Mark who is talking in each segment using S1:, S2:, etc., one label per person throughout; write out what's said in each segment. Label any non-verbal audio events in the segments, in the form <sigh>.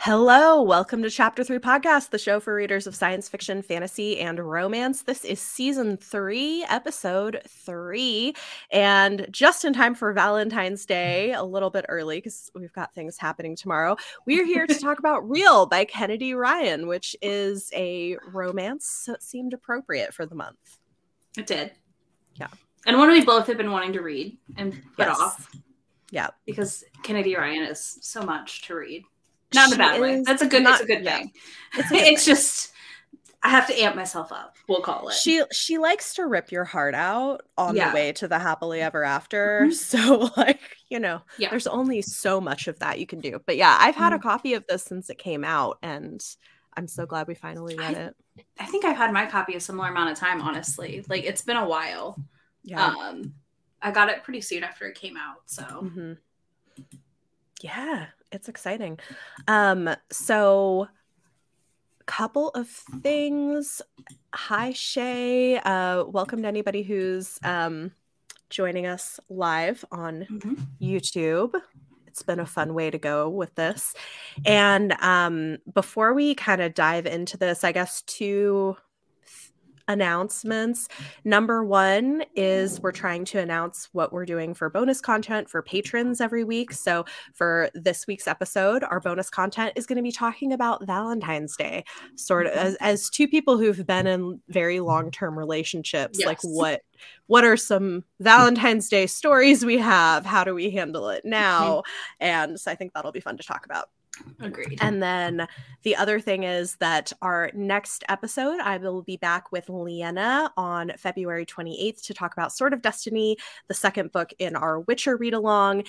S1: Hello, welcome to Chapter 3 Podcast, the show for readers of science fiction, fantasy, and romance. This is season 3, episode 3, and just in time for Valentine's Day, <laughs> a little bit early because we've got things happening tomorrow. We are here to <laughs> talk about Reel by Kennedy Ryan, which is a romance, so it seemed appropriate for the month.
S2: It did.
S1: Yeah.
S2: And one we both have been wanting to read and put
S1: Yes.
S2: off
S1: Yeah.
S2: because Kennedy Ryan is so much to read. Not in a bad way. That's a good
S1: not-
S2: it's a good
S1: yeah.
S2: thing.
S1: It's <laughs>
S2: It's,
S1: a good
S2: just I have to amp myself up, we'll call it.
S1: She she likes to rip your heart out on
S2: Yeah.
S1: the way to the happily ever after.
S2: Mhm. <laughs>
S1: So like, you know,
S2: Yeah.
S1: there's only so much of that you can do. But yeah, I've had a
S2: Mhm.
S1: copy of this since it came out and I'm so glad we finally read
S2: I-
S1: it.
S2: I think I've had my copy a similar amount of time, honestly. Like it's been a while.
S1: Yeah.
S2: Um I got it pretty soon after it came out. So
S1: hmm Yeah, it's exciting. Um, so couple of things. Hi Shay. Uh welcome to anybody who's um joining us live on
S2: Mhm.
S1: YouTube. It's been a fun way to go with this. And um, before we kind of dive into this, I guess two announcements. Number one is we're trying to announce what we're doing for bonus content for patrons every week. So for this week's episode, our bonus content is going to be talking about Valentine's Day, sort of as, as two people who've been in very long-term relationships, like what what are some Valentine's Day stories we have? How do we handle it <laughs> now? And so I think that'll be fun to talk about.
S2: Agreed.
S1: And then the other thing is that our next episode, I will be back with Leanna on February 28th to talk about Sword of Destiny, the second book in our Witcher read along.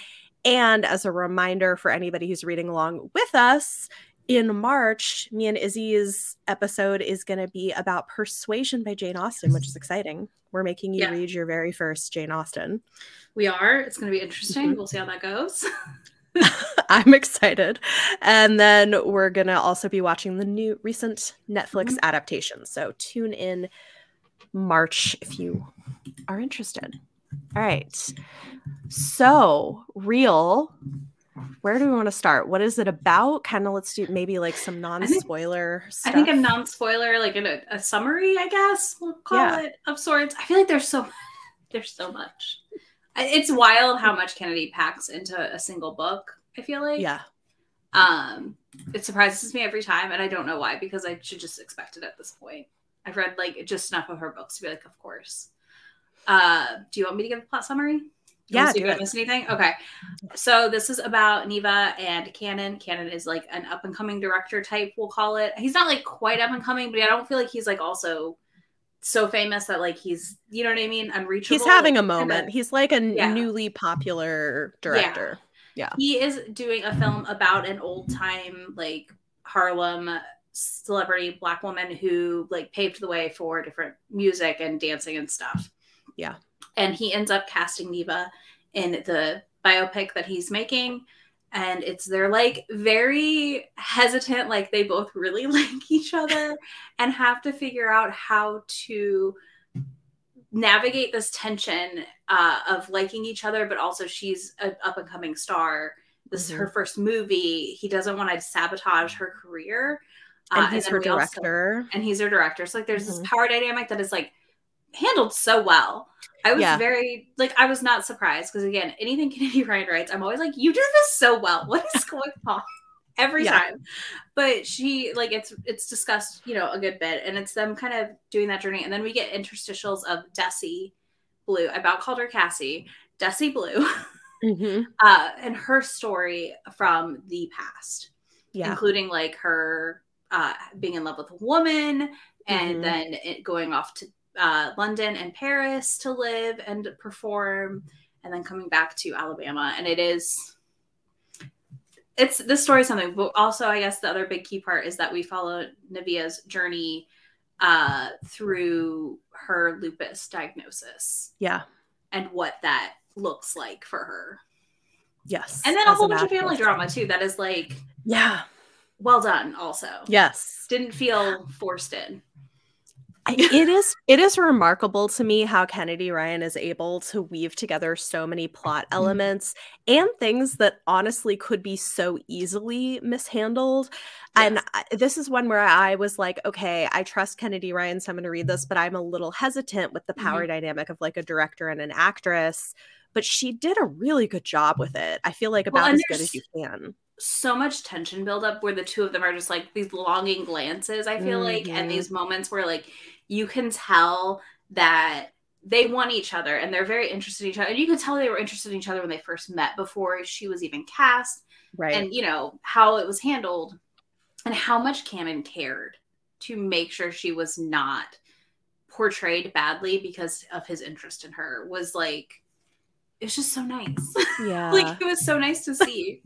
S1: And as a reminder for anybody who's reading along with us, in March, me and Izzy's episode is going to be about Persuasion by Jane Austen, which is exciting. We're making you
S2: Yeah.
S1: read your very first Jane Austen.
S2: we are. It's gonna be interesting. We'll see how that goes. <laughs> <laughs>
S1: I'm excited. And then we're going to also be watching the new recent Netflix
S2: Mhm.
S1: adaptation. So tune in March if you are interested. All right. So, real. Where do we want to start? What is it about? Kind of let's do maybe like some non spoiler stuff.
S2: I think a non-spoiler, like in a, a summary, I guess we'll call
S1: Yeah.
S2: it of sorts. I feel like there's so <laughs> there's so much. It's wild how much Kennedy packs into a single book. I feel like,
S1: Yeah.
S2: um, it surprises me every time, and I don't know why because I should just expect it at this point. I've read like just enough of her books to be like, of course. Uh, do you want me to give a plot summary?
S1: Yeah, do it.
S2: miss anything. Okay, so this is about Neevah and Canon. Canon is like an up and coming director type, we'll call it. He's not like quite up and coming, but I don't feel like he's like also so famous that like he's, you know what I mean, unreachable.
S1: He's having a
S2: Kinda-
S1: moment. He's like a
S2: Yeah.
S1: newly popular director. Yeah.
S2: He is doing a film about an old time like Harlem celebrity black woman who like paved the way for different music and dancing and stuff.
S1: Yeah.
S2: And he ends up casting Neevah in the biopic that he's making. And it's they're like very hesitant, like they both really <laughs> like each other and have to figure out how to navigate this tension uh, of liking each other, but also she's an up and coming star. This is
S1: Mhm.
S2: her first movie. He doesn't want to sabotage her career.
S1: And
S2: Uh,
S1: he's
S2: then
S1: her
S2: we also-
S1: director.
S2: and he's her director. So like there's
S1: Mhm.
S2: this power dynamic that is like handled so well. I was
S1: Yeah.
S2: very like I was not surprised because again, anything <laughs> Kennedy Ryan writes, I'm always like, you do this so well. What is <laughs> going on? Every
S1: Yeah.
S2: time. But she like it's it's discussed, you know, a good bit. And it's them kind of doing that journey. And then we get interstitials of Desi Blue. I about called her Cassie. Desi Blue. <laughs>
S1: Mhm.
S2: Uh, and her story from the past
S1: Yeah.
S2: including like her uh, being in love with a woman and
S1: Mhm.
S2: then it going off to uh, London and Paris to live and perform, and then coming back to Alabama. And it is, it's this story is something, but also I guess the other big key part is that we follow Neevah's journey uh, through her lupus diagnosis
S1: Yeah.
S2: and what that looks like for her.
S1: Yes.
S2: And then a whole bunch of family drama too. That is like
S1: Yeah.
S2: well done also.
S1: Yes.
S2: didn't feel forced in. <laughs>
S1: it is it is remarkable to me how Kennedy Ryan is able to weave together so many plot
S2: Mm-hmm.
S1: elements and things that honestly could be so easily mishandled. And I, this is one where I was like, okay, I trust Kennedy Ryan, so I'm going to read this, but I'm a little hesitant with the power
S2: Mm-hmm.
S1: dynamic of like a director and an actress. But she did a really good job with it. I feel like about
S2: and
S1: as good as you can.
S2: So much tension buildup where the two of them are just like these longing glances i feel like
S1: Mhm.
S2: and these moments where like you can tell that they want each other and they're very interested in each other and you can tell they were interested in each other when they first met before she was even cast
S1: Right.
S2: and you know how it was handled and how much Canon cared to make sure she was not portrayed badly because of his interest in her was like it's just so nice <laughs>
S1: yeah.
S2: like it was so nice to see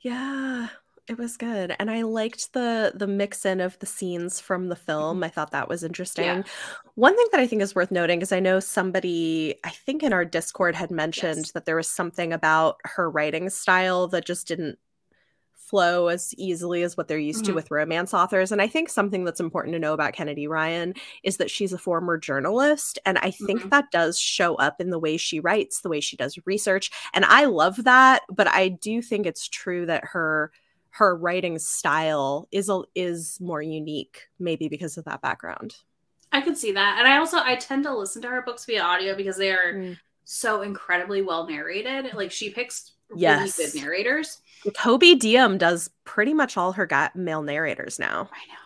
S1: Yeah, it was good. And I liked the the mix in of the scenes from the mm-hmm. film. I thought that was interesting. One thing that I think is worth noting is I know somebody, I think in our Discord had mentioned
S2: Yes.
S1: that there was something about her writing style that just didn't flow as easily as what they're used to
S2: Mhm.
S1: with romance authors. And I think something that's important to know about Kennedy Ryan is that she's a former journalist. And I think
S2: Mhm.
S1: that does show up in the way she writes, the way she does research. And I love that. But I do think it's true that her her writing style is a, is more unique, maybe because of that background.
S2: I could see that. And I also I tend to listen to her books via audio because they are
S1: Mm.
S2: so incredibly well narrated. Like she picks
S1: Yes.
S2: really good narrators.
S1: Toby Diem does pretty much all her got male narrators now.
S2: I know.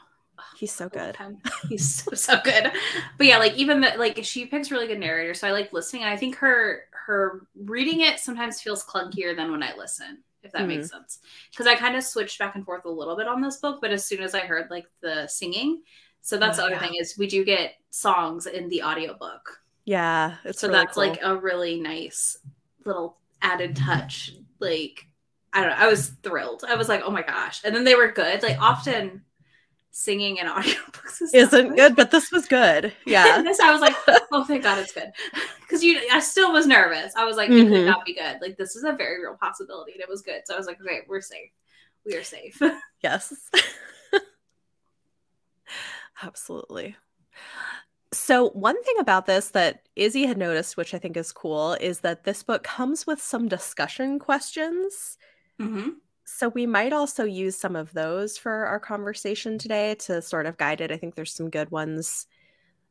S1: He's so good. <laughs>
S2: He's so so good. But yeah, like even the, like she picks really good narrators, so I like listening. And I think her her reading it sometimes feels clunkier than when I listen, if that makes mm-hmm. sense. Because I kind of switched back and forth a little bit on this book, but as soon as I heard like the singing, so that's
S1: Oh,
S2: the other
S1: yeah.
S2: thing is we do get songs in the audiobook.
S1: Yeah, it's
S2: so
S1: really
S2: that's
S1: cool.
S2: like a really nice little added touch. Like I don't know, I was thrilled. I was like, oh my gosh. And then they were good. Like often singing in <laughs> audiobooks is
S1: isn't good, but this was good. Yeah. <laughs>
S2: This I was like, oh thank God it's good. <laughs> Because you I still was nervous. I was like, it could
S1: Mhm.
S2: not be good. Like this is a very real possibility. And it was good. So I was like, okay, we're safe. We are safe.
S1: Yes. Absolutely. So, one thing about this that Izzy had noticed, which I think is cool, is that this book comes with some discussion questions.
S2: hmm
S1: So, we might also use some of those for our conversation today to sort of guide it. I think there's some good ones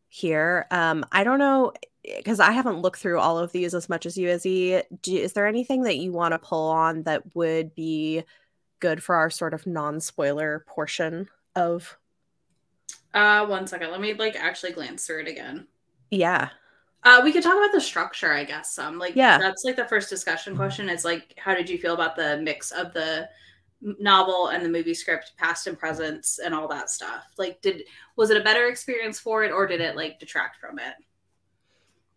S1: here. Um, I don't know because I haven't looked through all of these as much as you, Izzy. Do, is there anything that you want to pull on that would be good for our sort of non spoiler portion of?
S2: Uh one second. Let me like actually glance through it again.
S1: Yeah.
S2: Uh, we could talk about the structure, I guess. Some like
S1: Yeah.
S2: that's like the first discussion question. Is like, how did you feel about the mix of the novel and the movie script, past and presents, and all that stuff? Like, did was it a better experience for it, or did it like detract from it?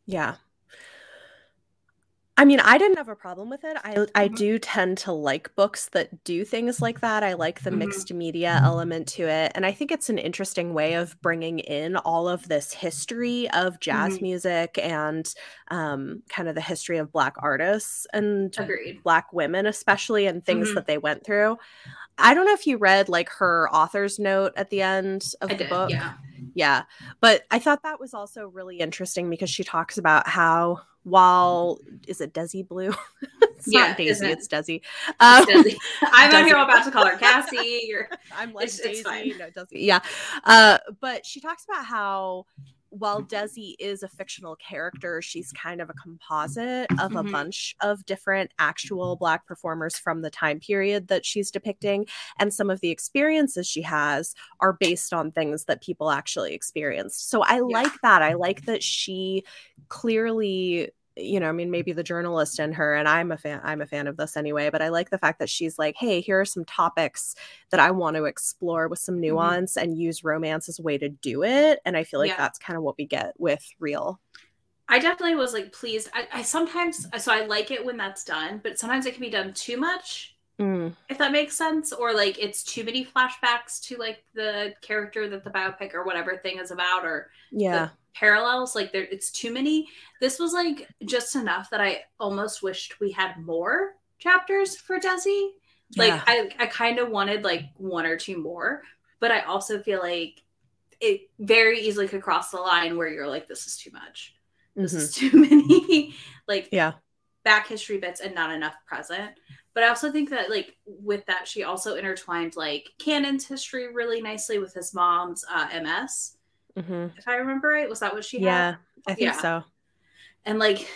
S1: Yeah. I mean, I didn't have a problem with it. I I
S2: Mhm.
S1: do tend to like books that do things like that. I like the
S2: Mhm.
S1: mixed media element to it, and I think it's an interesting way of bringing in all of this history of jazz
S2: Mhm.
S1: music and um, kind of the history of Black artists and
S2: Agreed.
S1: Black women, especially, and things
S2: Mhm.
S1: that they went through. I don't know if you read like her author's note at the end of
S2: I
S1: the
S2: did.
S1: book.
S2: Yeah.
S1: Yeah. But I thought that was also really interesting because she talks about how while is it Desi Blue? <laughs> it's
S2: Yeah,
S1: not Daisy,
S2: it?
S1: it's Desi. Um,
S2: Desi. <laughs> I'm out
S1: Desi.
S2: here about to call her Cassie. You're <laughs>
S1: I'm like
S2: It's- it's
S1: Daisy.
S2: fine.
S1: No, Desi. Yeah. Uh, but she talks about how while Desi is a fictional character, she's kind of a composite of a
S2: Mhm.
S1: bunch of different actual Black performers from the time period that she's depicting. And some of the experiences she has are based on things that people actually experienced. So I like that. I like that she clearly you know, I mean, maybe the journalist in her, and I'm a fan, I'm a fan of this anyway, but I like the fact that she's like, hey, here are some topics that I want to explore with some nuance and use romance as a way to do it. And I feel like
S2: Yeah.
S1: that's kind of what we get with real.
S2: I definitely was like pleased. I, I sometimes so I like it when that's done, but sometimes it can be done too much,
S1: Mm,
S2: if that makes sense, or like it's too many flashbacks to like the character that the biopic or whatever thing is about, or
S1: yeah.
S2: Parallels. Like there, it's too many. This was like just enough that I almost wished we had more chapters for Desi. Like
S1: yeah.
S2: I, I kind of wanted like one or two more, but I also feel like it very easily could cross the line where you're like, this is too much. This
S1: Mhm.
S2: is <laughs> too many <laughs> like
S1: Yeah.
S2: back history bits and not enough present. But I also think that like with that, she also intertwined like Canon's history really nicely with his mom's uh, MS.
S1: hmm
S2: If I remember right, was that what she had?
S1: Yeah, I think
S2: Yeah.
S1: so.
S2: and like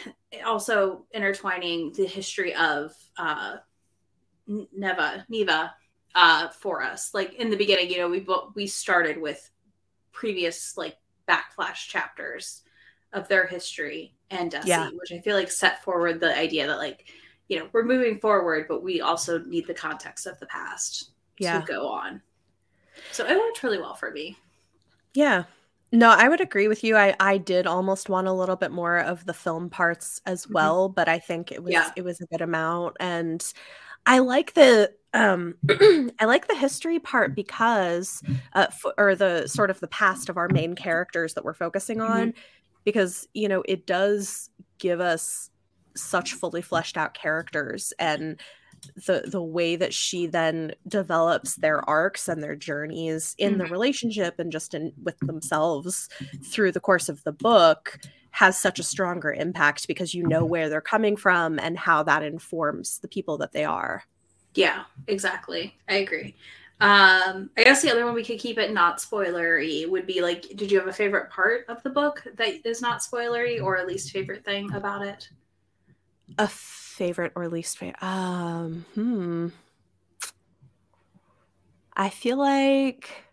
S2: also intertwining the history of uh Neevah Neevah uh for us like in the beginning you know we we started with previous like backflash chapters of their history and Desi,
S1: Yeah.
S2: which I feel like set forward the idea that like you know we're moving forward but we also need the context of the past
S1: Yeah.
S2: to go on so it worked really well for me
S1: Yeah. No, I would agree with you. I I did almost want a little bit more of the film parts as
S2: Mhm.
S1: well, but I think it was
S2: Yeah.
S1: it was a good amount and I like the um <clears throat> I like the history part because uh f- or the sort of the past of our main characters that we're focusing
S2: Mhm.
S1: on because you know it does give us such fully fleshed out characters and the the way that she then develops their arcs and their journeys in the
S2: Mhm.
S1: relationship and just in with themselves through the course of the book has such a stronger impact because you know where they're coming from and how that informs the people that they are.
S2: Yeah, exactly. I agree. Um, I guess the other one we could keep it not spoilery would be like, did you have a favorite part of the book that is not spoilery, or a least favorite thing about it?
S1: A favorite or least favorite? Um, hmm. I feel like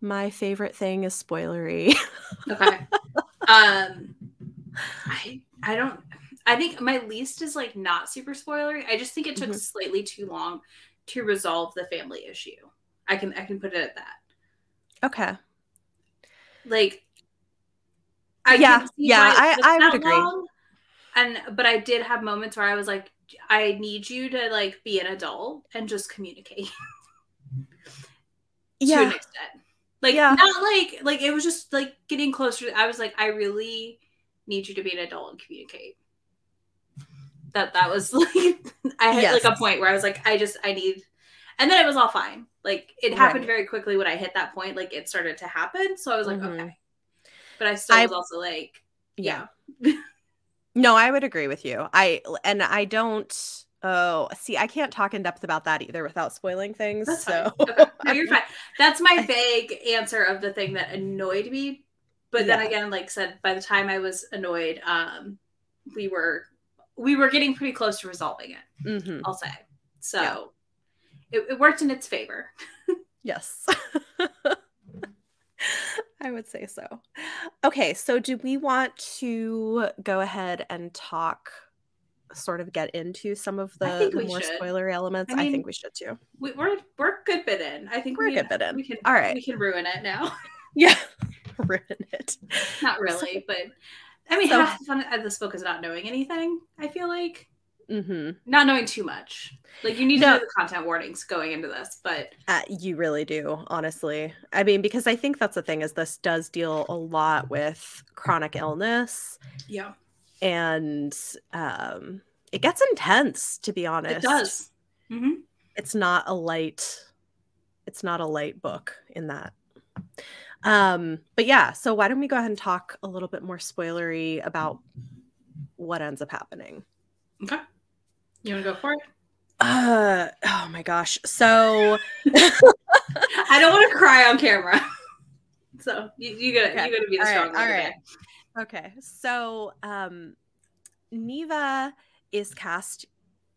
S1: my favorite thing is spoilery. <laughs>
S2: Okay. um, I I don't. I think my least is like not super spoilery. I just think it took
S1: Mhm.
S2: slightly too long to resolve the family issue. I can I can put it at that.
S1: okay.
S2: like I
S1: Yeah, yeah, I- I would
S2: that
S1: agree.
S2: And but I did have moments where I was like, I need you to like be an adult and just communicate <laughs> to
S1: Yeah.
S2: an extent. Like
S1: Yeah.
S2: not like like it was just like getting closer. I was like, I really need you to be an adult and communicate. That that was <laughs> like I had like a point where I was like, I just I need, and then it was all fine. Like it happened
S1: Right.
S2: very quickly when I hit that point. Like it started to happen, so I was like,
S1: Mhm.
S2: okay. But I still
S1: I-
S2: was also like,
S1: Yeah.
S2: yeah, <laughs>
S1: No, I would agree with you. I and I don't oh, see, I can't talk in depth about that either without spoiling things.
S2: that's
S1: so. <laughs>
S2: Okay. No, you're fine. That's my vague answer of the thing that annoyed me. But then again, like said, by the time I was annoyed, um, we were we were getting pretty close to resolving it.
S1: Mhm.
S2: I'll say. So
S1: Yeah.
S2: it, it worked in its favor. <laughs>
S1: Yes. <laughs> <laughs> I would say so. Okay, so do we want to go ahead and talk sort of get into some of the,
S2: we
S1: more
S2: should.
S1: spoilery elements?
S2: I
S1: I, think we should too.
S2: We, we're we're a good bit in. I think
S1: We're a good bit in.
S2: We can
S1: All right.
S2: We can ruin it now. <laughs>
S1: Yeah. <laughs> Ruin it.
S2: not really, but I mean,
S1: So-
S2: half the fun of this book is not knowing anything. I feel like
S1: hmm
S2: not knowing too much. Like you need
S1: No.
S2: to know the content warnings going into this, but
S1: Uh, you really do, honestly. I mean, because I think that's the thing is this does deal a lot with chronic illness
S2: yeah,
S1: and um, it gets intense, to be honest.
S2: it does. hmm
S1: It's not a light. It's not a light book in that. Um, but yeah, so why don't we go ahead and talk a little bit more spoilery about what ends up happening?
S2: Okay, you want to go for it?
S1: Uh, oh my gosh. So <laughs>
S2: I don't want to cry on camera, <laughs> so you, you gotta
S1: Okay.
S2: you gotta be the
S1: All right,
S2: strong one
S1: all right. Okay, so um, Neevah is cast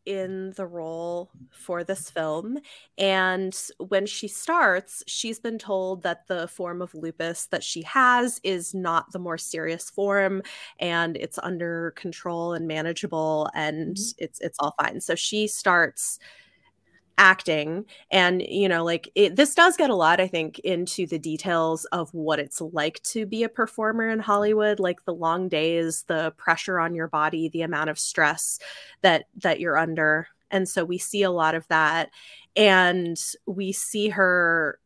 S1: in the role for this film, and when she starts, she's been told that the form of lupus that she has is not the more serious form, and it's under control and manageable, and
S2: Mhm.
S1: it's it's all fine. So she starts acting and you know like it, this does get a lot i think into the details of what it's like to be a performer in hollywood like the long days the pressure on your body the amount of stress that that you're under and so we see a lot of that and we see her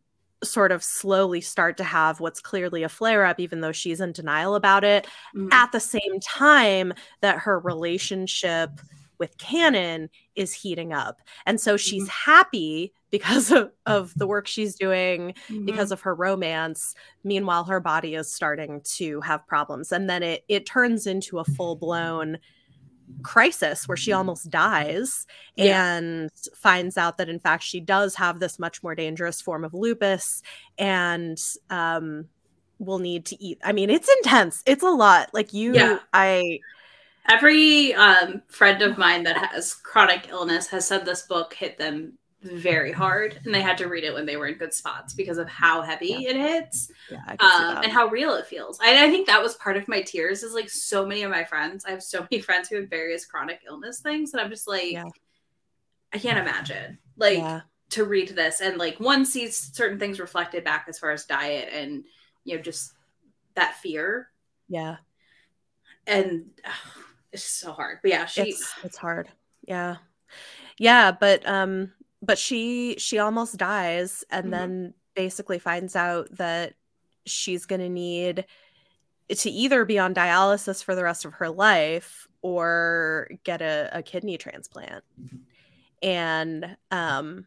S1: sort of slowly start to have what's clearly a flare up even though she's in denial about it
S2: Mhm.
S1: at the same time that her relationship with Canon is heating up. And so she's
S2: Mm-hmm.
S1: happy because of, of the work she's doing,
S2: Mhm.
S1: because of her romance. Meanwhile, her body is starting to have problems. And then it it turns into a full-blown crisis where she almost dies
S2: Yeah.
S1: and finds out that in fact she does have this much more dangerous form of lupus and um will need to eat i mean it's intense it's a lot like you
S2: Yeah.
S1: i
S2: Every um, friend of mine that has chronic illness has said this book hit them very hard, and they had to read it when they were in good spots because of how heavy it hits
S1: yeah I can see
S2: um, and how real it feels. I, I think that was part of my tears. Is like so many of my friends. I have so many <laughs> friends who have various chronic illness things, and I'm just like,
S1: Yeah.
S2: I can't imagine like
S1: yeah
S2: to read this and like one sees certain things reflected back as far as diet and you know just that fear
S1: yeah
S2: and ugh, it's so hard. But yeah, she
S1: it's it's hard yeah yeah but um but she she almost dies and
S2: Mhm.
S1: then basically finds out that she's going to need to either be on dialysis for the rest of her life or get a, a kidney transplant and um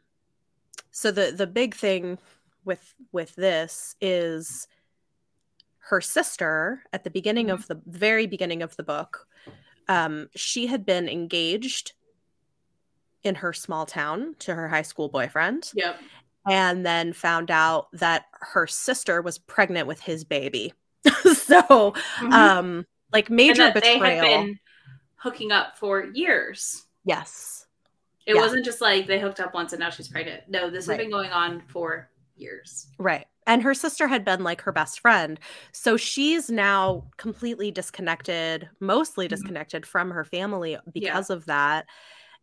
S1: so the the big thing with with this is her sister at the beginning of the very beginning of the book um she had been engaged in her small town to her high school boyfriend
S2: yep.
S1: and then found out that her sister was pregnant with his baby <laughs> so
S2: Mhm.
S1: um like
S2: and
S1: major
S2: that they had
S1: betrayal
S2: been hooking up for years.
S1: yes
S2: It
S1: Yeah.
S2: wasn't just like they hooked up once and now she's pregnant. No, this
S1: Right.
S2: had been going on for years.
S1: Right. And her sister had been like her best friend. So she's now completely disconnected, mostly
S2: Mhm.
S1: disconnected from her family because of that.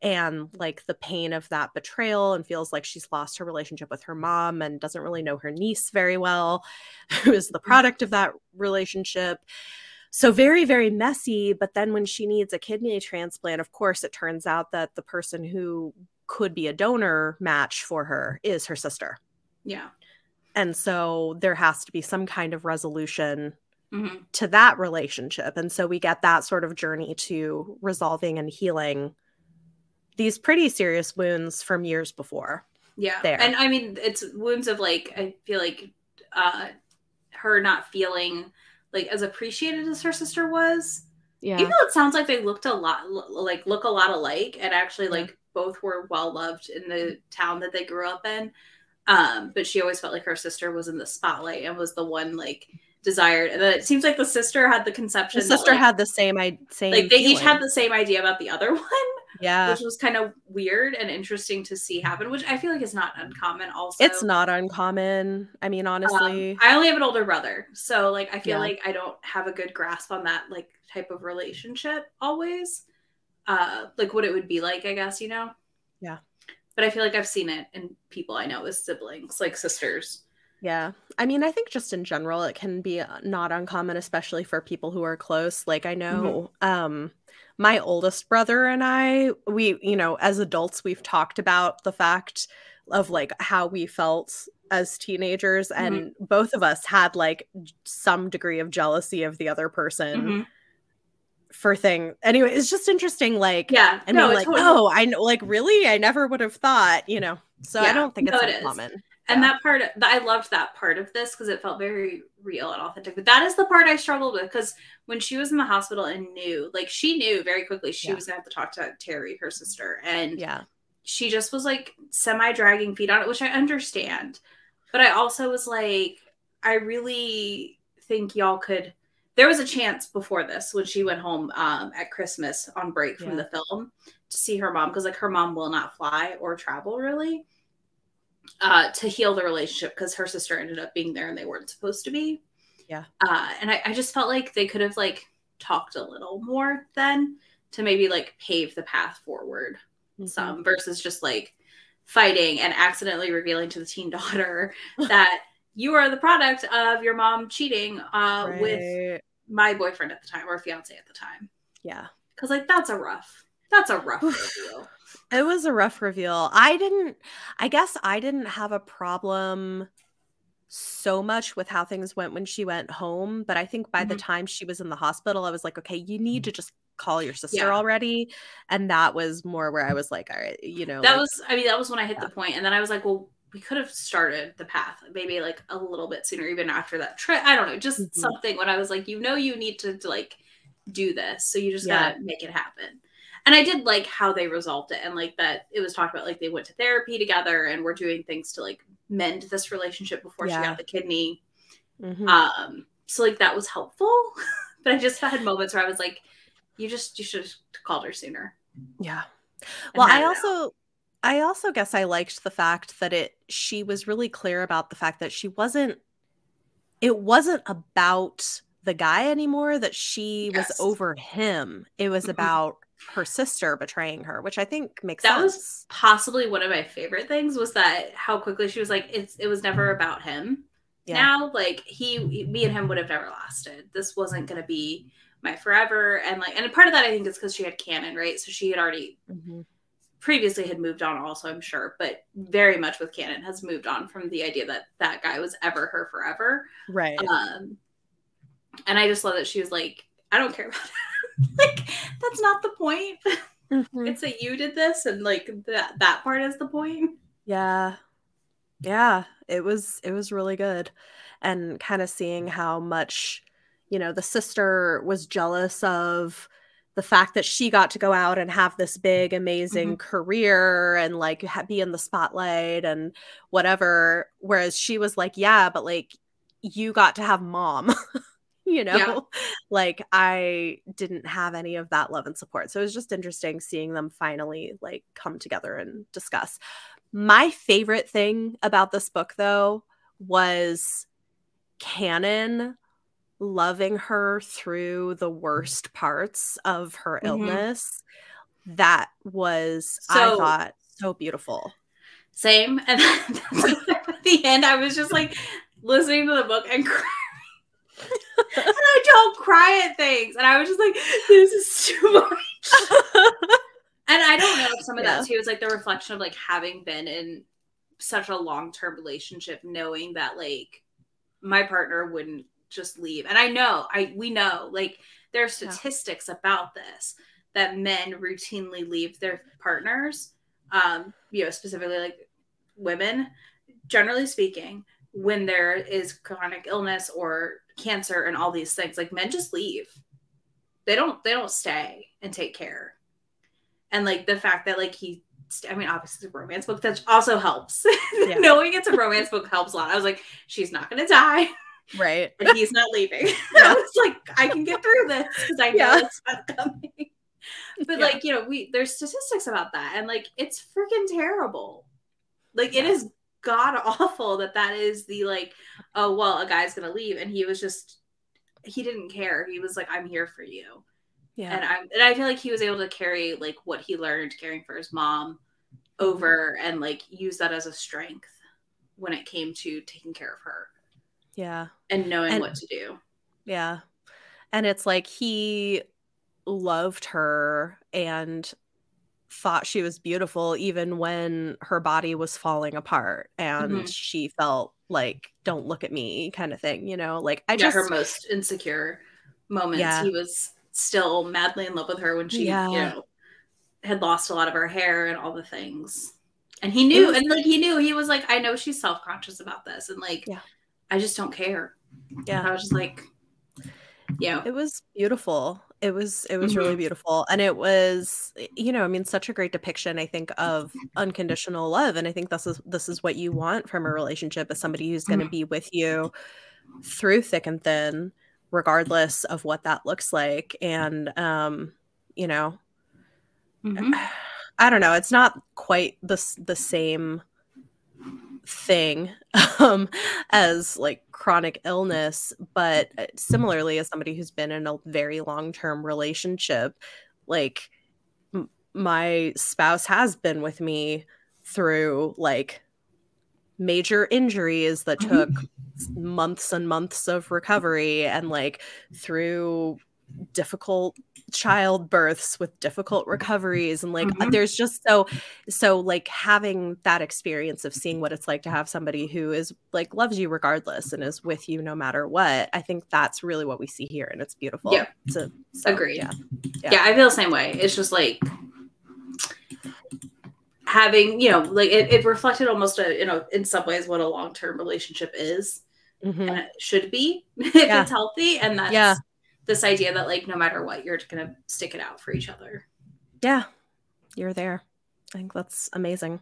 S1: And like the pain of that betrayal, and feels like she's lost her relationship with her mom and doesn't really know her niece very well, <laughs> who is the product of that relationship. So, very, very messy. But then when she needs a kidney transplant, of course, it turns out that the person who could be a donor match for her is her sister.
S2: Yeah.
S1: And so there has to be some kind of resolution
S2: hmm
S1: to that relationship. And so we get that sort of journey to resolving and healing these pretty serious wounds from years before.
S2: Yeah.
S1: There.
S2: And I mean, it's wounds of like, I feel like uh, her not feeling like as appreciated as her sister was.
S1: Yeah.
S2: Even though it sounds like they looked a lot, like look a lot alike, and actually, like both were well loved in the town that they grew up in. Um, but she always felt like her sister was in the spotlight and was the one like desired. And then it seems like the sister had the conception.
S1: The
S2: that,
S1: sister
S2: like-
S1: had the same I same
S2: like they each had the same idea about the other <laughs> one,
S1: yeah.
S2: which was kind of weird and interesting to see happen. Which I feel like is not uncommon. Also,
S1: It's not uncommon. I mean,
S2: Um,
S1: honestly.
S2: I only have an older brother, so like I feel
S1: Yeah.
S2: like I don't have a good grasp on that like type of relationship always. Uh like what it would be like, I guess, you know.
S1: Yeah.
S2: But I feel like I've seen it in people I know as siblings, like sisters.
S1: Yeah. I mean, I think just in general, it can be not uncommon, especially for people who are close. Like, I know um, my oldest brother and I, we, you know, as adults, we've talked about the fact of like how we felt as teenagers. And both of us had like some degree of jealousy of the other person
S2: Mhm.
S1: For thing. Anyway, it's just interesting. Like,
S2: Yeah.
S1: And
S2: no, it
S1: like,
S2: totally-
S1: oh, I know, like, really? I never would have thought, you know. So I don't think it's
S2: No, it is.
S1: uncommon.
S2: and
S1: yeah.
S2: that part I loved that part of this because it felt very real and authentic. But that is the part I struggled with because when she was in the hospital and knew, like she knew very quickly she
S1: Yeah.
S2: was gonna have to talk to Terry, her sister, and
S1: Yeah.
S2: she just was like semi dragging feet on it, which I understand. But I also was like, I really think y'all could. There was a chance before this when she went home um, at Christmas on break from
S1: Yeah.
S2: the film to see her mom because like her mom will not fly or travel really uh, to heal the relationship because her sister ended up being there and they weren't supposed to be.
S1: Yeah.
S2: Uh, and I, I just felt like they could have like talked a little more then to maybe like pave the path forward
S1: Mhm.
S2: some versus just like fighting and accidentally revealing to the teen <laughs> daughter <laughs> that you are the product of your mom cheating uh, with
S1: Right.
S2: My boyfriend at the time or fiance at the time.
S1: Yeah.
S2: Because like that's a rough, that's a rough reveal.
S1: It was a rough reveal. I didn't, I guess I didn't have a problem so much with how things went when she went home. But I think by the
S2: Mhm.
S1: time she was in the hospital, I was like, okay, you need to just call your sister
S2: Yeah.
S1: already and that was more where i was like all right you know
S2: that
S1: like,
S2: was i mean that was when i hit
S1: Yeah.
S2: the point and then i was like well we could have started the path maybe like a little bit sooner even after that trip i don't know just
S1: Mhm.
S2: something when i was like you know you need to, to like do this so you just
S1: Yeah.
S2: gotta make it happen and i did like how they resolved it and like that it was talked about like they went to therapy together and were doing things to like mend this relationship before
S1: Yeah.
S2: she got the kidney
S1: mhm.
S2: um so like that was helpful <laughs> but i just had moments where i was like you just you should have called her sooner
S1: yeah well i
S2: also out.
S1: I also guess i liked the fact that it she was really clear about the fact that she wasn't it wasn't about the guy anymore that she was over him. It was
S2: Mhm.
S1: about her sister betraying her which i think makes
S2: That was possibly one of my favorite things was that how quickly she was like it's it was never about him.
S1: Yeah.
S2: now like he me and him would have never lasted. This wasn't going to be my forever. And like and part of that i think is because she had canon right? So she had already
S1: Mhm.
S2: Previously had moved on also i'm sure but very much with canon has moved on from the idea that that guy was ever her forever
S1: right
S2: um and i just love that she was like i don't care about it <laughs> like that's not the point
S1: Mhm.
S2: it's that you did this and like that that part is the point
S1: Yeah. Yeah, it was it was really good. And kind of seeing how much, you know, the sister was jealous of the fact that she got to go out and have this big mm-hmm. amazing mm-hmm. career and like be in the spotlight and whatever whereas she was like, yeah, but like you got to have mom. <laughs> you know,
S2: Yeah.
S1: like I didn't have any of that love and support. So it was just interesting seeing them finally like come together and discuss. My favorite thing about this book, though, was Canon loving her through the worst parts of her
S2: Mhm.
S1: illness. That was, I thought, so beautiful.
S2: same and <laughs> at the end i was just like listening to the book and <laughs> crying and i don't cry at things and i was just like this is too <laughs> much and i don't know if some of
S1: Yeah.
S2: that too is like the reflection of like having been in such a long-term relationship knowing that like my partner wouldn't just leave. And i know i we know like there are statistics about this that men routinely leave their partners um you know specifically like women. Generally speaking when there is chronic illness or cancer and all these things like men just leave. They don't they don't stay and take care. And like the fact that like he i mean obviously it's a romance book that also helps. <laughs>
S1: Yeah.
S2: knowing it's a romance book helps a lot. I was like she's not gonna die
S1: Right.
S2: But he's not leaving <laughs> i was like i can get through this because i know
S1: Yeah.
S2: it's not coming <laughs> but
S1: Yeah.
S2: like you know we there's statistics about that and like it's freaking terrible like it
S1: Yeah.
S2: is god awful that that is the like oh well a guy's gonna leave and he was just he didn't care he was like i'm here for you
S1: Yeah.
S2: and i and i feel like he was able to carry like what he learned caring for his mom mm-hmm. over and like use that as a strength when it came to taking care of her
S1: yeah.
S2: and knowing
S1: And-
S2: what to do
S1: Yeah. And it's like he loved her and thought she was beautiful even when her body was falling apart and
S2: Mhm.
S1: she felt like don't look at me kind of thing, you know? Like I
S2: yeah,
S1: just
S2: her most insecure moments.
S1: Yeah.
S2: He was still madly in love with her when she,
S1: Yeah.
S2: you know, had lost a lot of her hair and all the things. And he knew,
S1: was-
S2: and like he knew, he was like, I know she's self conscious about this, and like,
S1: Yeah.
S2: I just don't care.
S1: Yeah.
S2: I was just like, yeah.
S1: it was beautiful. It was it was
S2: Mm-hmm.
S1: really beautiful and it was you know, I mean such a great depiction I think of unconditional love and I think this is this is what you want from a relationship as somebody who's going to
S2: Mhm.
S1: be with you through thick and thin regardless of what that looks like and um you know
S2: mhm. <sighs>
S1: I don't know. It's not quite the the same thing <laughs> um, as like chronic illness, but uh, similarly, as somebody who's been in a very long term relationship, like m- my spouse has been with me through like major injuries that took months and months of recovery and like through difficult childbirths with difficult recoveries and like
S2: Mhm.
S1: there's just so so like having that experience of seeing what it's like to have somebody who is like loves you regardless and is with you no matter what i think that's really what we see here and it's beautiful
S2: Yeah.
S1: so, so,
S2: Agreed.
S1: yeah
S2: yeah.
S1: Yeah.
S2: I feel the same way. It's just like having, you know, like it, it reflected almost a, you know, in some ways what a long term relationship is
S1: Mhm.
S2: and it should be <laughs> if
S1: Yeah.
S2: it's healthy. And that's
S1: Yeah.
S2: This idea that like no matter what, you're gonna stick it out for each other.
S1: yeah you're there i think that's amazing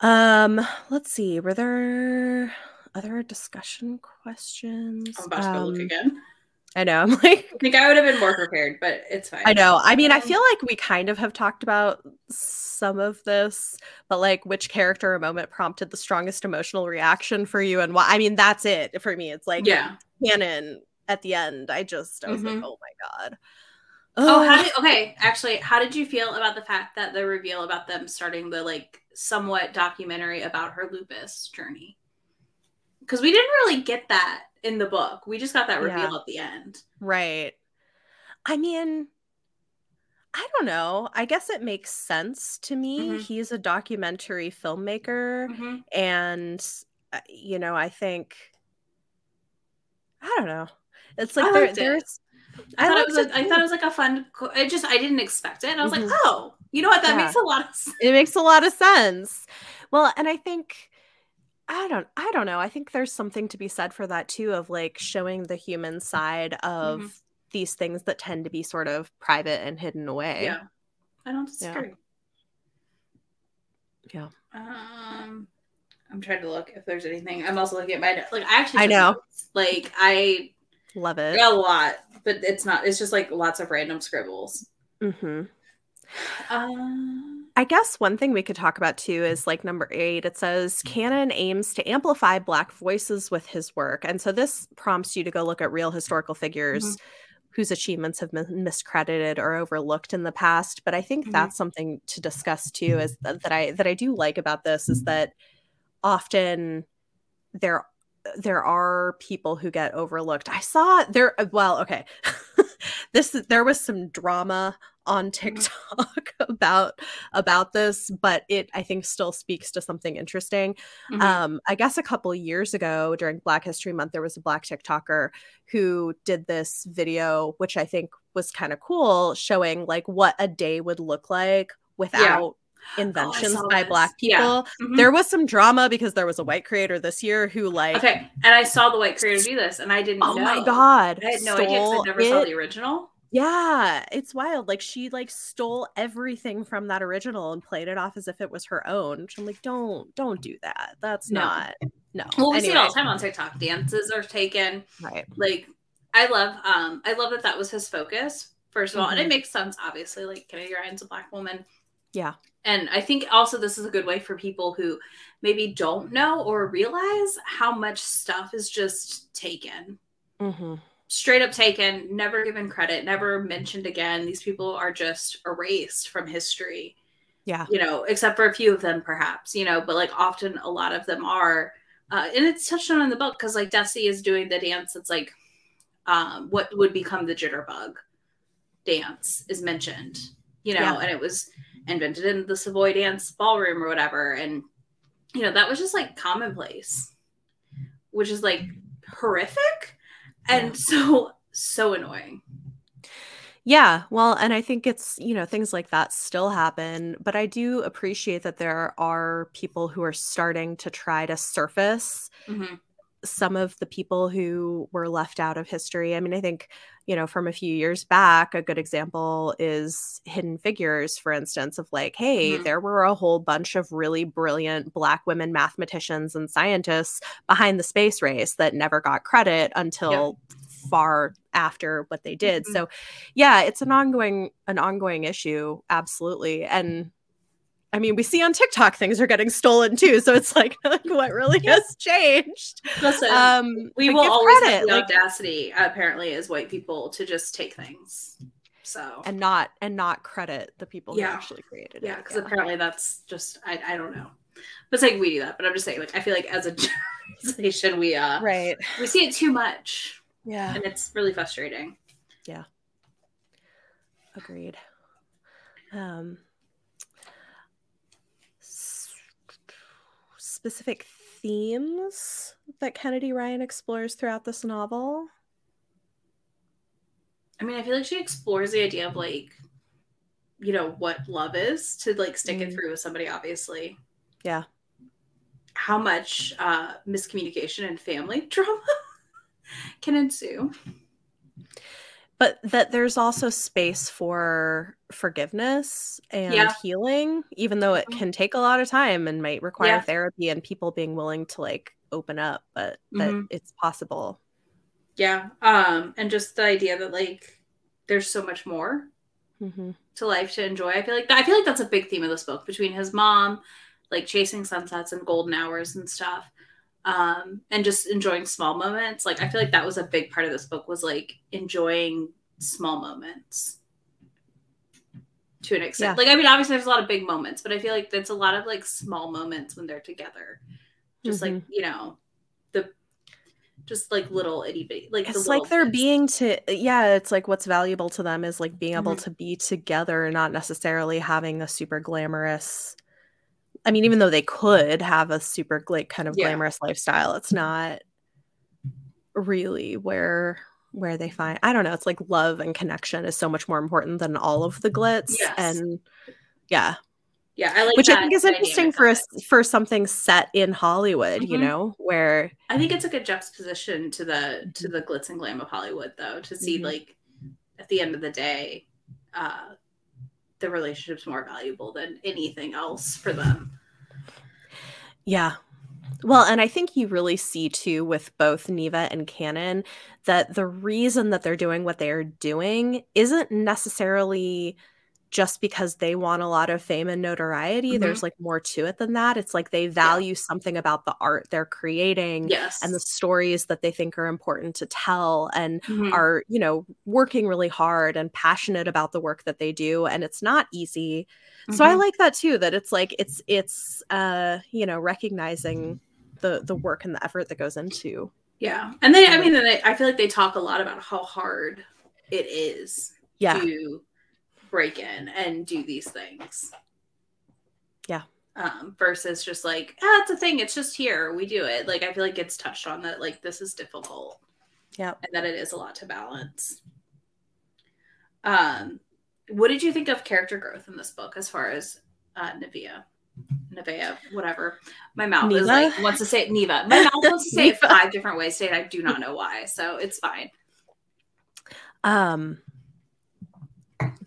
S1: um let's see were there other discussion questions
S2: I'm about to go look
S1: Um,
S2: again.
S1: i know <laughs> i'm like
S2: I think I would have been more prepared, but it's fine.
S1: I know. I mean, I
S2: Um,
S1: feel like we kind of have talked about some of this, but like which character or moment prompted the strongest emotional reaction for you and why? I mean, that's it for me. It's like
S2: Yeah.
S1: canon at the end. I just, I was like,
S2: Mhm.
S1: oh my God.
S2: Oh, how did okay? Actually, how did you feel about the fact that the reveal about them starting the like somewhat documentary about her lupus journey? Because we didn't really get that in the book. We just got that reveal
S1: Yeah.
S2: at the end.
S1: right. I mean, I don't know. I guess it makes sense to me.
S2: Mhm.
S1: He's a documentary filmmaker.
S2: Mhm.
S1: and uh, you know i think i don't know it's
S2: I
S1: like there, there's
S2: I,
S1: I
S2: thought it was. A, I thought it was like a fun. It just I didn't expect it. And I was
S1: Mhm.
S2: like, oh, you know what? That
S1: Yeah.
S2: makes a lot of sense.
S1: it makes a lot of sense well and i think i don't i don't know i think there's something to be said for that too of like showing the human side of
S2: Mhm.
S1: these things that tend to be sort of private and hidden away
S2: Yeah, I don't disagree.
S1: Yeah.
S2: Um, I'm trying to look if there's anything. I'm also looking at my like. I actually.
S1: I know.
S2: Like I
S1: love it
S2: a lot, but it's not. It's just like lots of random scribbles.
S1: hmm
S2: Um.
S1: I guess one thing we could talk about too is like number eight, it says Canon aims to amplify Black voices with his work. And so this prompts you to go look at real historical figures whose achievements have been miscredited or overlooked in the past. But I think
S2: Mhm.
S1: that's something to discuss too, is that, that I that I do like about this is that often there there are people who get overlooked. I saw there well, okay. <laughs> this there was some drama on TikTok <laughs> about about this, but it I think still speaks to something interesting.
S2: Mhm.
S1: Um, I guess a couple years ago during Black History Month, there was a Black TikToker who did this video, which I think was kind of cool, showing like what a day would look like without inventions
S2: Oh,
S1: by
S2: this.
S1: Black people.
S2: Yeah. Mhm.
S1: There was some drama because there was a white creator this year who like
S2: okay, and I saw the white creator do this, and I didn't.
S1: oh
S2: know.
S1: my god
S2: I had no idea I never saw the original.
S1: yeah it's wild like she like stole everything from that original and played it off as if it was her own which i'm like don't don't do that that's
S2: No.
S1: not no
S2: Well, we see it all the time on TikTok. Dances are taken.
S1: right
S2: like I love um I love that that was his focus first of all and
S1: Mhm.
S2: it makes sense obviously like Kennedy Ryan's a black woman
S1: Yeah.
S2: and I think also this is a good way for people who maybe don't know or realize how much stuff is just taken.
S1: Hmm
S2: straight up taken never given credit never mentioned again. These people are just erased from history.
S1: Yeah.
S2: You know except for a few of them perhaps you know but like often a lot of them are. Uh, and it's touched on in the book because like Desi is doing the dance that's like um, what would become the jitterbug dance is mentioned, you know,
S1: Yeah.
S2: and it was invented in the Savoy dance ballroom or whatever. And, you know, that was just like commonplace, which is like horrific and
S1: Yeah.
S2: so, so annoying.
S1: Yeah, well, and I think it's, you know, things like that still happen, but I do appreciate that there are people who are starting to try to surface
S2: Mhm.
S1: Some of the people who were left out of history. I mean, I think, you know, from a few years back, a good example is Hidden Figures, for instance, of like, hey,
S2: Mhm.
S1: there were a whole bunch of really brilliant Black women mathematicians and scientists behind the space race that never got credit until far after what they did.
S2: Mhm.
S1: So, yeah, it's an ongoing an ongoing issue, absolutely. And I mean, we see on TikTok things are getting stolen too. So it's like, <laughs> like what really
S2: Yeah.
S1: has changed?
S2: Listen,
S1: Um,
S2: we will always
S1: credit,
S2: have the
S1: like,
S2: audacity, apparently, as white people to just take things. So,
S1: and not and not credit the people
S2: Yeah.
S1: who actually created
S2: yeah,
S1: it.
S2: Yeah, because apparently that's just, I, I don't know. But it's like we do that. But I'm just saying, like, I feel like as a <laughs> generation we, uh,
S1: right.
S2: we see it too much
S1: Yeah.
S2: and it's really frustrating.
S1: Yeah. Agreed. Um, specific themes that Kennedy Ryan explores throughout this novel.
S2: I mean, I feel like she explores the idea of like, you know, what love is to like stick it
S1: Mhm.
S2: through with somebody, obviously.
S1: Yeah.
S2: How much uh, miscommunication and family <laughs> drama can ensue.
S1: But that there's also space for forgiveness and
S2: Yeah.
S1: healing, even though it
S2: Mhm.
S1: can take a lot of time and might require
S2: Yeah.
S1: therapy and people being willing to like open up, but that
S2: Mhm.
S1: it's possible.
S2: Yeah. Um, and just the idea that like there's so much more
S1: hmm
S2: to life to enjoy. I feel like that, I feel like that's a big theme of this book between his mom, like chasing sunsets and golden hours and stuff, um, and just enjoying small moments. Like I feel like that was a big part of this book was like enjoying small moments to an extent.
S1: Yeah.
S2: Like I mean, obviously there's a lot of big moments, but I feel like there's a lot of like small moments when they're together. Just like you know, the just like little itty bitty like
S1: It's
S2: little
S1: like they're
S2: bits.
S1: being to, yeah, it's like what's valuable to them is like being able
S2: Mhm.
S1: to be together, not necessarily having a super glamorous. I mean, even though they could have a super like kind of
S2: Yeah.
S1: glamorous lifestyle, it's not really where where they find i don't know it's like love and connection is so much more important than all of the glitz
S2: Yes.
S1: and yeah
S2: yeah, I like
S1: which i think is interesting for us for something set in hollywood you
S2: Mhm.
S1: know where
S2: I think it's a good juxtaposition to the to the glitz and glam of Hollywood, though, to see
S1: Mhm.
S2: like at the end of the day, uh, the relationship's more valuable than anything else for them.
S1: yeah well and i think you really see too with both Neevah and canon that the reason that they're doing what they're doing isn't necessarily just because they want a lot of fame and notoriety
S2: Mhm.
S1: there's like more to it than that it's like they value something about the art they're creating
S2: Yes,
S1: and the stories that they think are important to tell and
S2: Mhm.
S1: are you know working really hard and passionate about the work that they do and it's not easy so i
S2: Mhm.
S1: like that too that it's like it's it's uh you know recognizing the the work and the effort that goes into
S2: yeah, and they, I mean, they, I feel like they talk a lot about how hard it is
S1: yeah
S2: to break in and do these things.
S1: Yeah.
S2: Um, versus just like, ah, it's a thing. It's just here. We do it. Like, I feel like it's touched on that, like, this is difficult.
S1: yeah
S2: and that it is a lot to balance. Um, what did you think of character growth in this book as far as uh, Nevea? Nevea, whatever. My mouth is like wants to say it Neva. My mouth wants to <laughs> say it five different ways today. I do not know why, so it's fine.
S1: um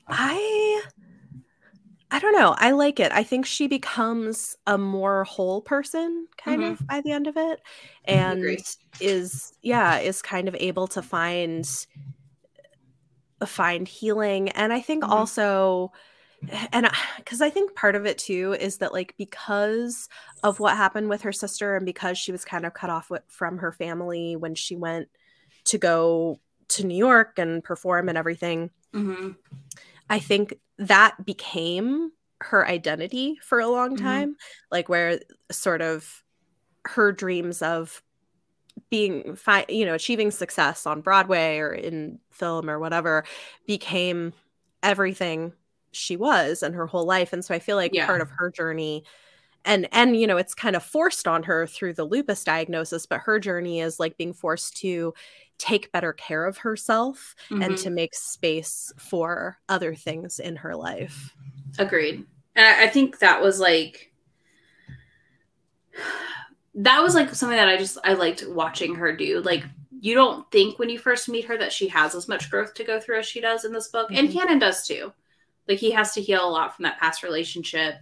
S1: i i don't know i like it i think she becomes a more whole person kind
S2: Mhm.
S1: of by the end of it and is yeah is kind of able to find find healing and i think
S2: Mhm.
S1: also and because i think part of it too is that like because of what happened with her sister and because she was kind of cut off with, from her family when she went to go to new york and perform and everything
S2: Mhm.
S1: I think that became her identity for a long
S2: Mhm.
S1: time, like where sort of her dreams of being fi- you know achieving success on Broadway or in film or whatever became everything she was and her whole life and so I feel like
S2: Yeah.
S1: part of her journey and and you know it's kind of forced on her through the lupus diagnosis but her journey is like being forced to take better care of herself and
S2: Mhm.
S1: to make space for other things in her life.
S2: Agreed. And I, I think that was like that was like something that I just I liked watching her do. Like you don't think when you first meet her that she has as much growth to go through as she does in this book. And
S1: Mhm.
S2: Canon does too. Like he has to heal a lot from that past relationship.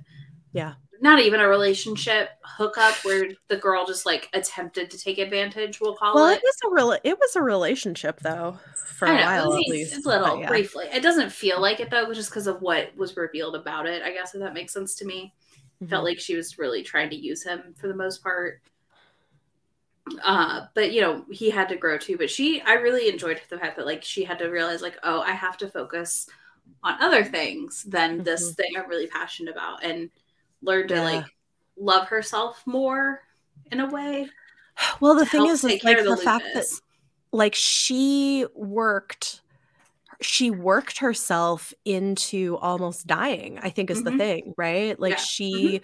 S1: Yeah.
S2: Not even a relationship hookup where the girl just like attempted to take advantage, we'll call
S1: Well,
S2: it.
S1: Well, it was a real it was a relationship though for
S2: I
S1: a
S2: know,
S1: while at least.
S2: It's little
S1: yeah.
S2: briefly. It doesn't feel like it though, just because of what was revealed about it. I guess if that makes sense to me. Felt
S1: Mhm.
S2: like she was really trying to use him for the most part. Uh, but you know, he had to grow too. But she, I really enjoyed the fact that like she had to realize like, oh, I have to focus on other things than this
S1: Mhm.
S2: thing I'm really passionate about, and learn to
S1: Yeah.
S2: like love herself more in a way.
S1: Well, the thing is, like
S2: of
S1: the fact that like she worked she worked herself into almost dying i think is
S2: Mhm.
S1: the thing right like
S2: Yeah.
S1: she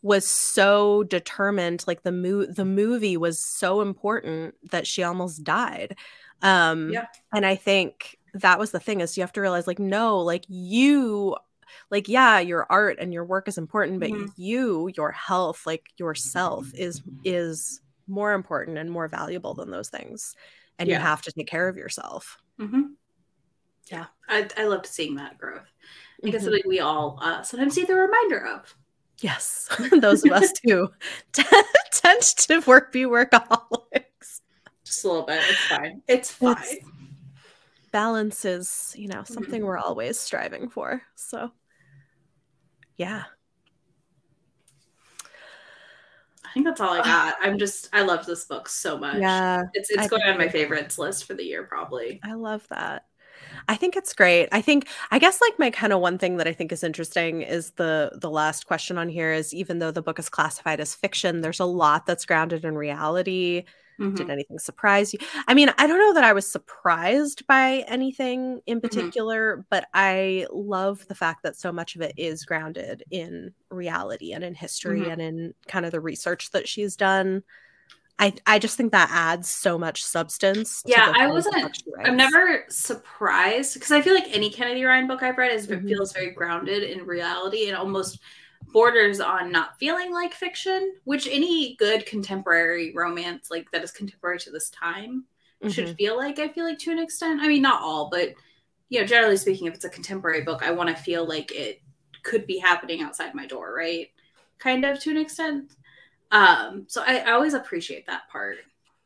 S1: was so determined like the mo- the movie was so important that she almost died um
S2: Yeah.
S1: and i think that was the thing is you have to realize like no like you like yeah your art and your work is important but
S2: Mhm.
S1: you your health like yourself is is more important and more valuable than those things and
S2: Yeah.
S1: you have to take care of yourself
S2: hmm
S1: Yeah.
S2: I, I loved seeing that growth. I guess
S1: Mhm.
S2: something we all uh, sometimes need the reminder of.
S1: yes <laughs> those of us who <laughs> tend to work be workaholics
S2: Just a little bit. It's fine. It's fine.
S1: It's- balance is you know something mm-hmm. we're always striving for so yeah
S2: I think that's all I ah. got. I'm just I loved this book so much.
S1: yeah
S2: It's it's
S1: I
S2: going on my favorites list for the year probably.
S1: I love that. I think it's great. I think I guess like my kind of one thing that I think is interesting is the the last question on here is even though the book is classified as fiction, there's a lot that's grounded in reality.
S2: Mhm.
S1: Did anything surprise you? I mean, I don't know that I was surprised by anything in particular, but I love the fact that so much of it is grounded in reality and in history
S2: Mhm.
S1: and in kind of the research that she's done. I I just think that adds so much substance.
S2: Yeah, I wasn't- I'm never surprised because I feel like any Kennedy Ryan book I've read is
S1: Mhm.
S2: feels very grounded in reality and almost borders on not feeling like fiction, which any good contemporary romance like that is contemporary to this time should
S1: Mhm.
S2: feel like I feel like to an extent. I mean, not all, but you know, generally speaking, if it's a contemporary book, I want to feel like it could be happening outside my door, right? Kind of to an extent. Um, so I, I always appreciate that part.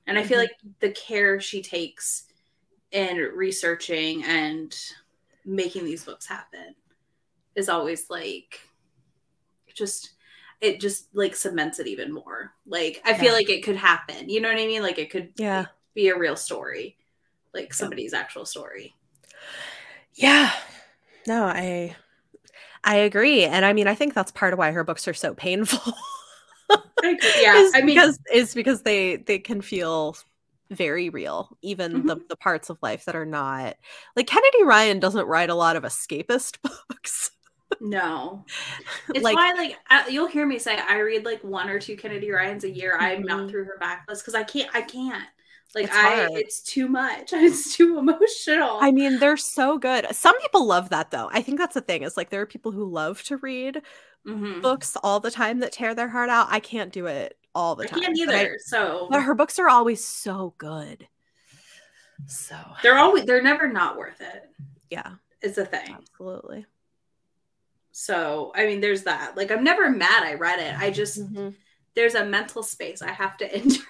S2: And I feel
S1: Mhm.
S2: like the care she takes in researching and making these books happen is always like just it just like cements it even more. Like I feel
S1: Yeah.
S2: like it could happen. You know what I mean? Like it could
S1: Yeah.
S2: be a real story, like somebody's actual story.
S1: Yeah. No, I I agree. And I mean, I think that's part of why her books are so painful. <laughs>
S2: Yeah,
S1: is
S2: I mean,
S1: because is because they they can feel very real, even
S2: Mm-hmm.
S1: the the parts of life that are not like Kennedy Ryan doesn't write a lot of escapist <laughs> books.
S2: No, <laughs> it's
S1: like
S2: why like I, you'll hear me say I read like one or two Kennedy Ryans a year. I'm not
S1: Mhm.
S2: through her backlist because I can't. I can't. Like
S1: It's
S2: I,
S1: hard.
S2: it's too much. <laughs> It's too emotional.
S1: I mean, they're so good. Some people love that though. I think that's the thing. Is like there are people who love to read
S2: Mhm.
S1: books all the time that tear their heart out. I can't do it all the
S2: I
S1: time.
S2: can't
S1: but I-
S2: either. so
S1: but her books are always so good. So
S2: they're always they're never not worth it.
S1: yeah,
S2: Is the thing.
S1: absolutely.
S2: So I mean, there's that. Like I'm never mad. I read it. I just
S1: Mhm.
S2: there's a mental space I have to <laughs> enter.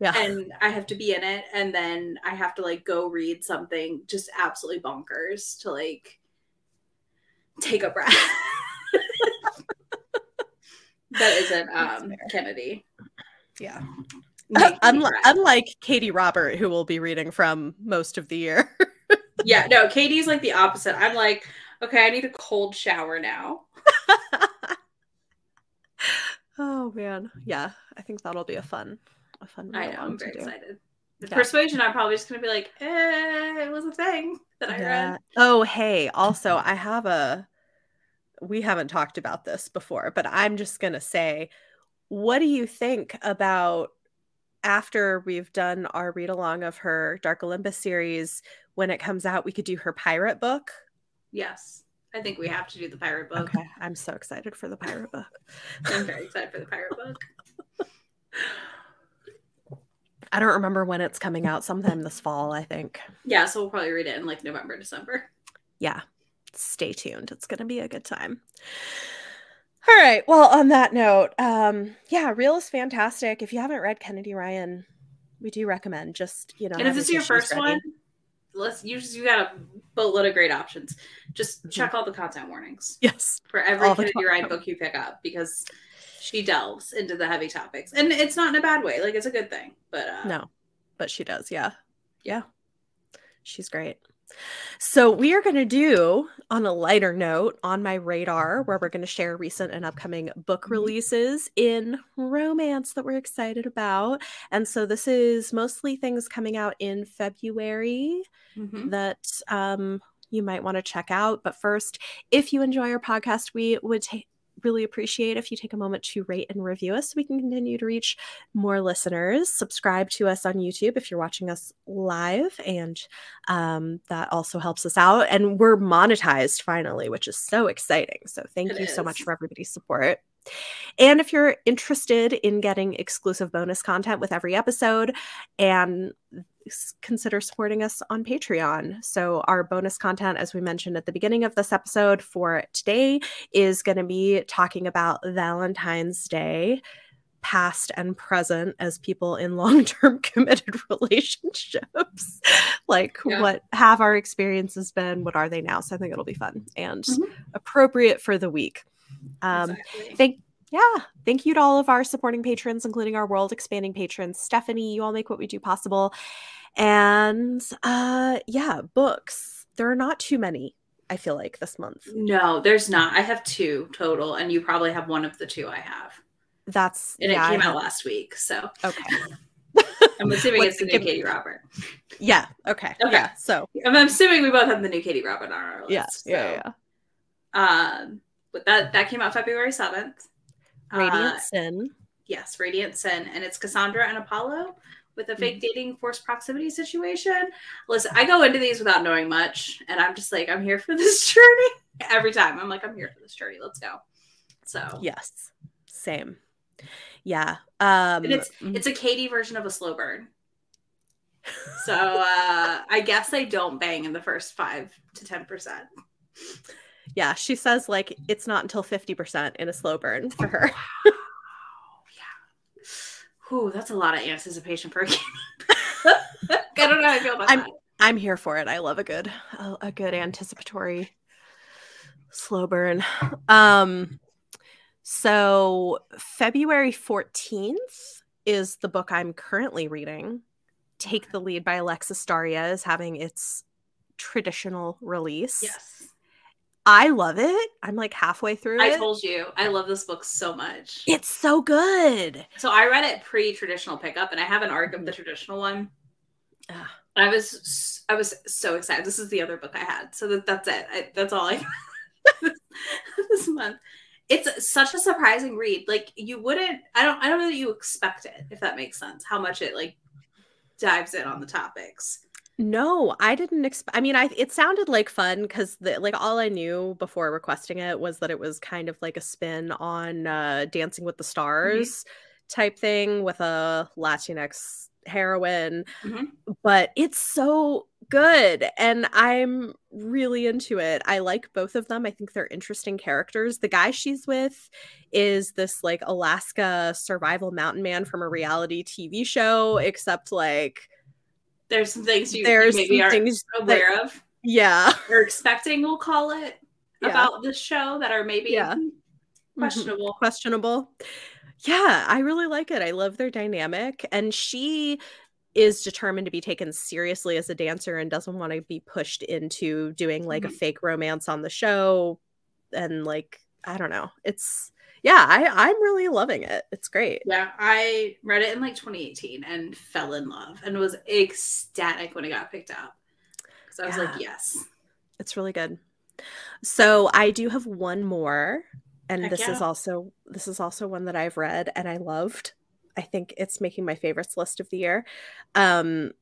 S1: Yeah.
S2: and I have to be in it, and then I have to like go read something just absolutely bonkers to like take a breath. <laughs> that isn't um. Kennedy.
S1: yeah. Unlike, unlike Katie Robert, who will be reading from most of the year. <laughs>
S2: yeah, no, Katie's like the opposite. I'm like, okay, I need a cold shower now. <laughs>
S1: oh man, yeah, I think that'll be a fun, a fun.
S2: I know, I'm very excited. The
S1: Yeah.
S2: persuasion, I'm probably just gonna be like, eh, it was a thing that I
S1: Yeah.
S2: read.
S1: Oh, hey, also, I have a. We haven't talked about this before, but I'm just gonna say, what do you think about after we've done our read along of her Dark Olympus series? When it comes out, we could do her pirate book.
S2: Yes, I think we have to do the pirate book.
S1: Okay, I'm so excited for the pirate book. <laughs>
S2: I'm very excited for the pirate book.
S1: I don't remember when it's coming out. Sometime this fall, I think.
S2: Yeah, so we'll probably read it in like November, December.
S1: Yeah, stay tuned. It's going to be a good time. All right. Well, on that note, um, yeah, Reel is fantastic. If you haven't read Kennedy Ryan, we do recommend. Just you know,
S2: and if this is your first
S1: ready.
S2: one, let's you just you got a boatload of great options. Just
S1: Mhm.
S2: check all the content warnings
S1: yes,
S2: for every
S1: the
S2: Kennedy Ryan book you pick up because she delves into the heavy topics, and it's not in a bad way. Like it's a good thing, but uh,
S1: no, but she does. Yeah, yeah, she's great. So, we are going to do on a lighter note on my radar, where we're going to share recent and upcoming book
S2: Mhm.
S1: releases in romance that we're excited about. And so, this is mostly things coming out in February
S2: Mhm.
S1: that um, you might want to check out. But first, if you enjoy our podcast, we would ta- really appreciate if you take a moment to rate and review us so we can continue to reach more listeners. Subscribe to us on YouTube if you're watching us live, and um, that also helps us out. And we're monetized finally, which is so exciting. So thank
S2: It
S1: you so much for everybody's support. And if you're interested in getting exclusive bonus content with every episode and consider supporting us on Patreon. So, our bonus content, as we mentioned at the beginning of this episode for today, is going to be talking about Valentine's Day, past and present, as people in <laughs> long term committed relationships. <laughs> like,
S2: Yeah.
S1: what have our experiences been? What are they now? So, I think it'll be fun and
S2: Mhm.
S1: appropriate for the week. Um,
S2: exactly.
S1: Thank yeah, thank you to all of our supporting patrons, including our world expanding patrons. Stephanie, you all make what we do possible. And uh yeah, books. There are not too many, I feel like, this month.
S2: no, there's not. I have two total, and you probably have one of the two I have.
S1: That's
S2: And
S1: yeah,
S2: it came
S1: I
S2: out
S1: have-
S2: last week, so
S1: Okay. <laughs>
S2: I'm <laughs> assuming it's the new Katie Robert.
S1: Yeah, okay.
S2: Okay.
S1: Yeah. So
S2: I'm assuming we both have the new Katie Robert on our list.
S1: yeah, yeah,
S2: so,
S1: yeah.
S2: Um, but that that came out February seventh.
S1: Radiant
S2: Uh,
S1: Sin.
S2: yes, Radiant Sin, and it's Cassandra and Apollo with a
S1: Mm-hmm.
S2: fake dating forced proximity situation. Listen, I go into these without knowing much, and I'm just like, I'm here for <laughs> this journey every time. I'm like, I'm here for this journey. Let's go. So
S1: Yes. Same. Yeah. Um
S2: And it's
S1: mm,
S2: it's a Katie version of a slow burn. <laughs> So uh I guess they don't bang in the first five to ten percent.
S1: Yeah, she says like it's not until 50% in a slow burn for her. wow.
S2: yeah. Whew, that's a lot of anticipation for a Katie. <laughs> I don't know how I feel about
S1: I'm-
S2: that.
S1: I'm here for it. I love a good a, a good anticipatory slow burn. Um so February 14th is the book I'm currently reading. Take the Lead by Alexis Daria is having its traditional release.
S2: Yes.
S1: I love it. I'm like halfway through
S2: I
S1: it.
S2: told you I love this book so much.
S1: it's so good.
S2: So I read it pre-traditional pickup, and I have an arc of the traditional one.
S1: Ah.
S2: I was I was so excited. This is the other book I had, so that, that's it. I, that's all I <laughs> this month. It's such a surprising read. Like you wouldn't. I don't. I don't know that you expect it. If that makes sense, how much it like dives in on the topics.
S1: No, I didn't expect. I mean, I it sounded like fun because the like all I knew before requesting it was that it was kind of like a spin on uh, Dancing with the Stars type thing with a Latinx heroine,
S2: Mhm.
S1: but it's so good and I'm really into it. I like both of them. I think they're interesting characters. The guy she's with is this like Alaska survival mountain man from a reality TV show, except like
S2: There's some things you,
S1: there's
S2: maybe are
S1: things that-
S2: aware of
S1: yeah. <laughs>
S2: or expecting. We'll call it
S1: Yeah.
S2: about this show that are maybe
S1: Yeah.
S2: hmm,
S1: Mhm.
S2: questionable.
S1: questionable. Yeah, I really like it. I love their dynamic. And she is determined to be taken seriously as a dancer and doesn't want to be pushed into doing like a
S2: Mhm.
S1: fake romance on the show. And like, I don't know. It's yeah, I, I'm really loving it. It's great.
S2: Yeah, I read it in like 2018 and fell in love and was ecstatic when it got picked up. So I was like, yes.
S1: It's really good. So I do have one more, and
S2: Heck
S1: this is also this is also one that I've read and I loved. I think it's making my favorites list of the year. Um,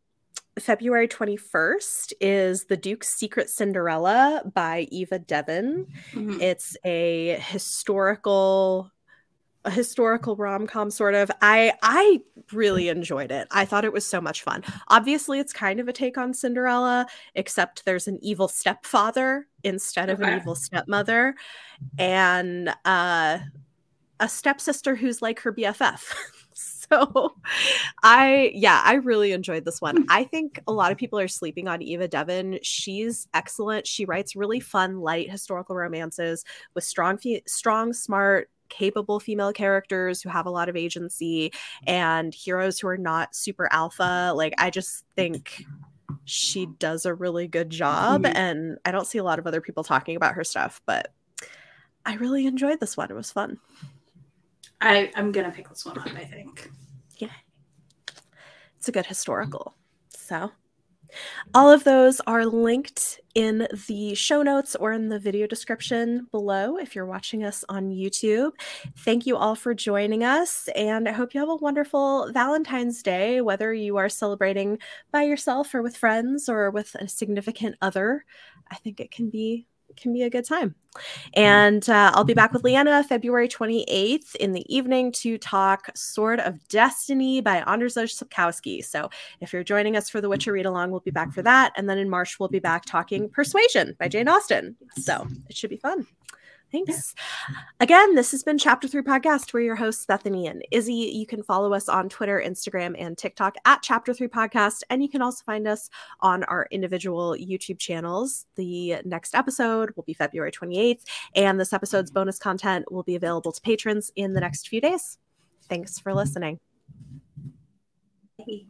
S1: February 21st is The Duke's Secret Cinderella by Eva Devon.
S2: Mhm.
S1: It's a historical a historical rom-com sort of. I I really enjoyed it. I thought it was so much fun. Obviously, it's kind of a take on Cinderella, except there's an evil stepfather instead of an evil stepmother and uh a stepsister who's like her BFF. <laughs> so I yeah, I really enjoyed this one. I think a lot of people are sleeping on Eva Devon. She's excellent. She writes really fun, light historical romances with strong strong, smart, capable female characters who have a lot of agency and heroes who are not super alpha. Like I just think she does a really good job.
S2: Mhm.
S1: And I don't see a lot of other people talking about her stuff, but I really enjoyed this one. It was fun.
S2: I, I'm gonna pick this one up, I think. Yeah.
S1: It's a good historical. So, all of those are linked in the show notes or in the video description below if you're watching us on YouTube. Thank you all for joining us, and I hope you have a wonderful Valentine's Day, whether you are celebrating by yourself or with friends or with a significant other. I think it can be can be a good time. And uh, I'll be back with Leanna February 28th in the evening to talk Sword of Destiny by Anders Sapkowski. So if you're joining us for the Witcher read along, we'll be back for that. And then in March, we'll be back talking Persuasion by Jane Austen. So it should be fun. Thanks. Again, this has been Chapter 3 Podcast. We're your hosts, Bethany and Izzy. You can follow us on Twitter, Instagram, and TikTok at Chapter 3 Podcast. And you can also find us on our individual YouTube channels. The next episode will be February 28th, and this episode's mm-hmm. bonus content will be available to patrons in the next few days. Thanks for mm-hmm. listening.
S2: Hey.